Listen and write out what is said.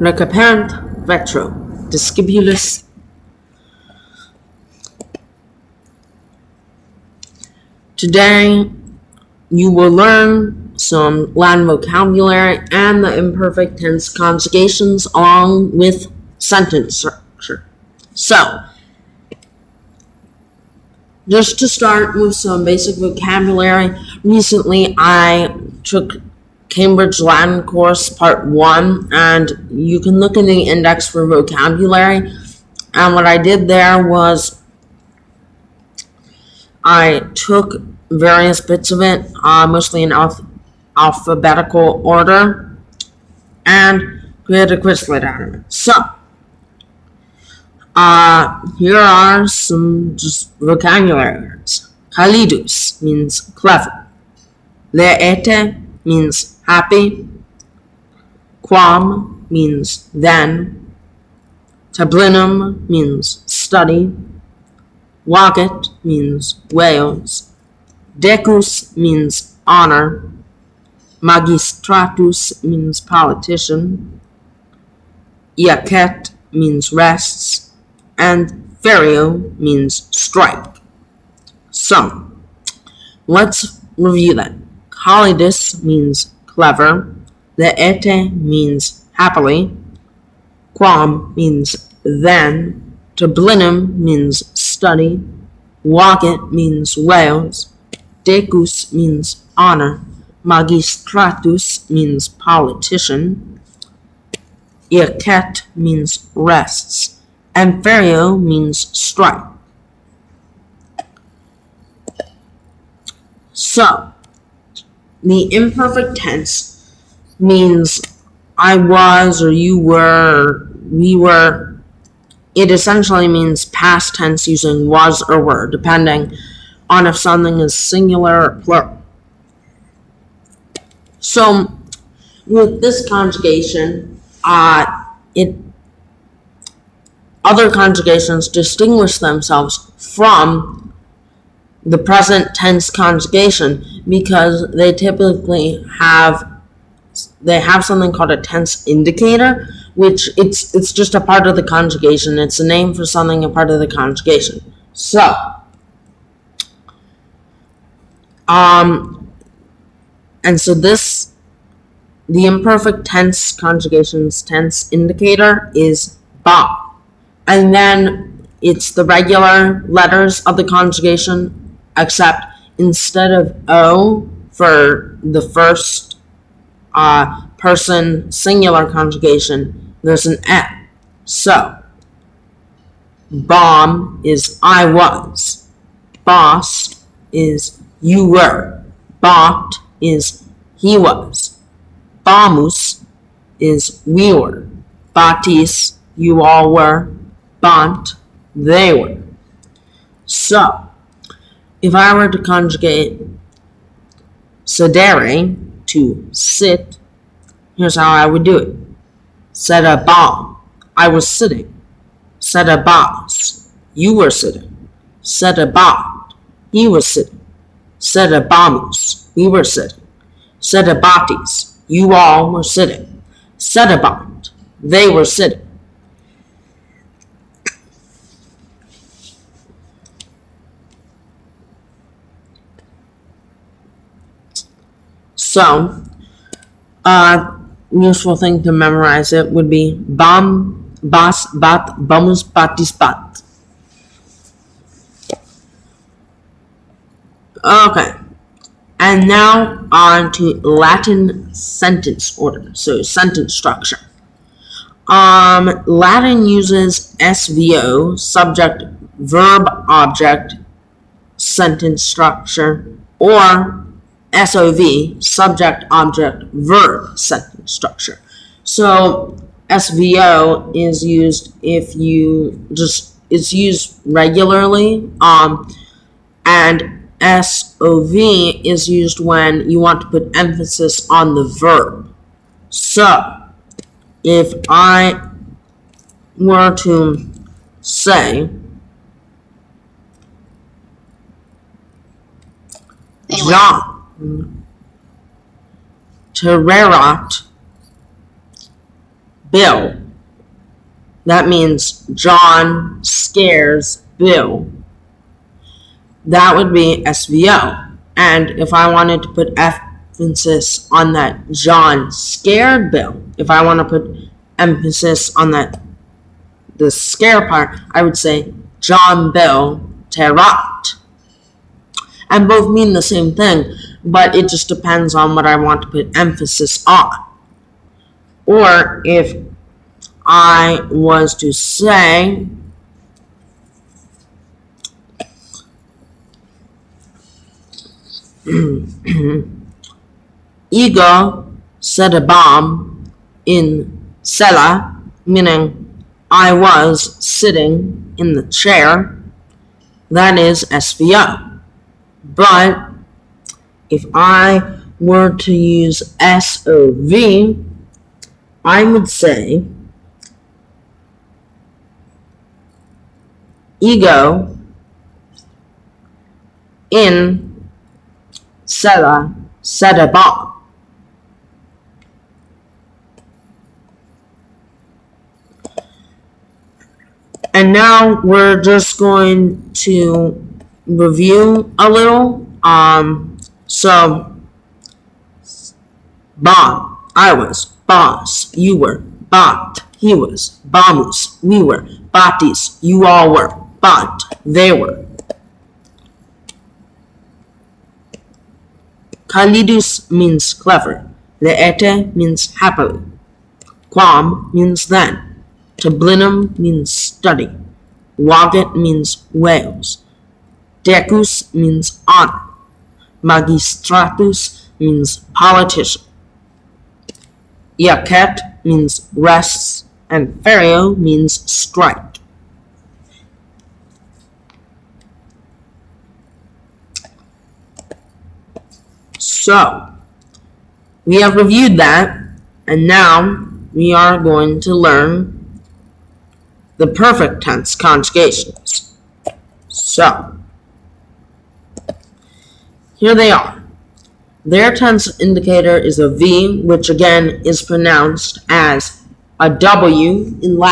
recaperant retro discipulus Today, you will learn some Latin vocabulary and the imperfect tense conjugations along with sentence structure. So, just to start with some basic vocabulary, recently I took Cambridge Latin course part one, and you can look in the index for vocabulary. And what I did there was I took various bits of it, uh, mostly in alph- alphabetical order, and created a Quizlet out of it. So, uh, here are some just vocabulary words. Callidus means clever. Laete means happy. Quam means then. Tablinum means study. Waget means Wales. Decus means honor. Magistratus means politician. Iacet means rests. And ferio means strike. So, let's review that. Calidus means clever. Laete means happily. Quam means then. Tablinum means study. Waget means Wales. Decus means honor. Magistratus means politician. Iacet means rests. And ferio means strike. So, the imperfect tense means I was or you were, we were. It essentially means past tense using was or were, depending on if something is singular or plural. So, with this conjugation, uh, it other conjugations distinguish themselves from the present tense conjugation because they typically have they have something called a tense indicator which it's it's just a part of the conjugation. It's a name for something a part of the conjugation. So um and so this the imperfect tense conjugation's tense indicator is ba. And then it's the regular letters of the conjugation except instead of o for the first uh, person singular conjugation there's an n so bam is i was. Boss is you were. Bought is he was. Bamus is we were. Batis you all were. Bant they were. So if I were to conjugate sedere to sit, here's how I would do it. Set. I was sitting. Set. You were sitting. Set. He was sitting. Set. We were sitting. Set a batis. You all were sitting. Set. They were sitting. So, uh, useful thing to memorize it would be bam, bas, bat, bamus, batis, bat. Okay. And now on to Latin sentence order. So sentence structure. Um, Latin uses SVO, subject, verb, object, sentence structure, or SOV, subject, object, verb sentence structure. So SVO is used if you just it's used regularly, um, and SOV is used when you want to put emphasis on the verb. So if I were to say Jean Terrerat Bill. That means John scares Bill. That would be SVO. And if I wanted to put emphasis on that John scared Bill, if I want to put emphasis on that the scare part, I would say John Bill Terrat. And both mean the same thing, but it just depends on what I want to put emphasis on. Or if I was to say, Ego set a bomb in sella, meaning I was sitting in the chair. That is SVO. But if I were to use SOV, I would say ego in sella set a. And now we're just going to review a little. Um, so, bam, I was, boss, you were, bot, he was, bamus, we were, batis, you all were, bot, they were. Callidus means clever. Laete means happily. Quam means then. Tablinum means study. Waget means Wales. Decus means honor. Magistratus means politician. Iacet means rests, and ferio means strike. So, we have reviewed that, and now we are going to learn the perfect tense conjugations. So, here they are. Their tense indicator is a V, which again is pronounced as a W in Latin.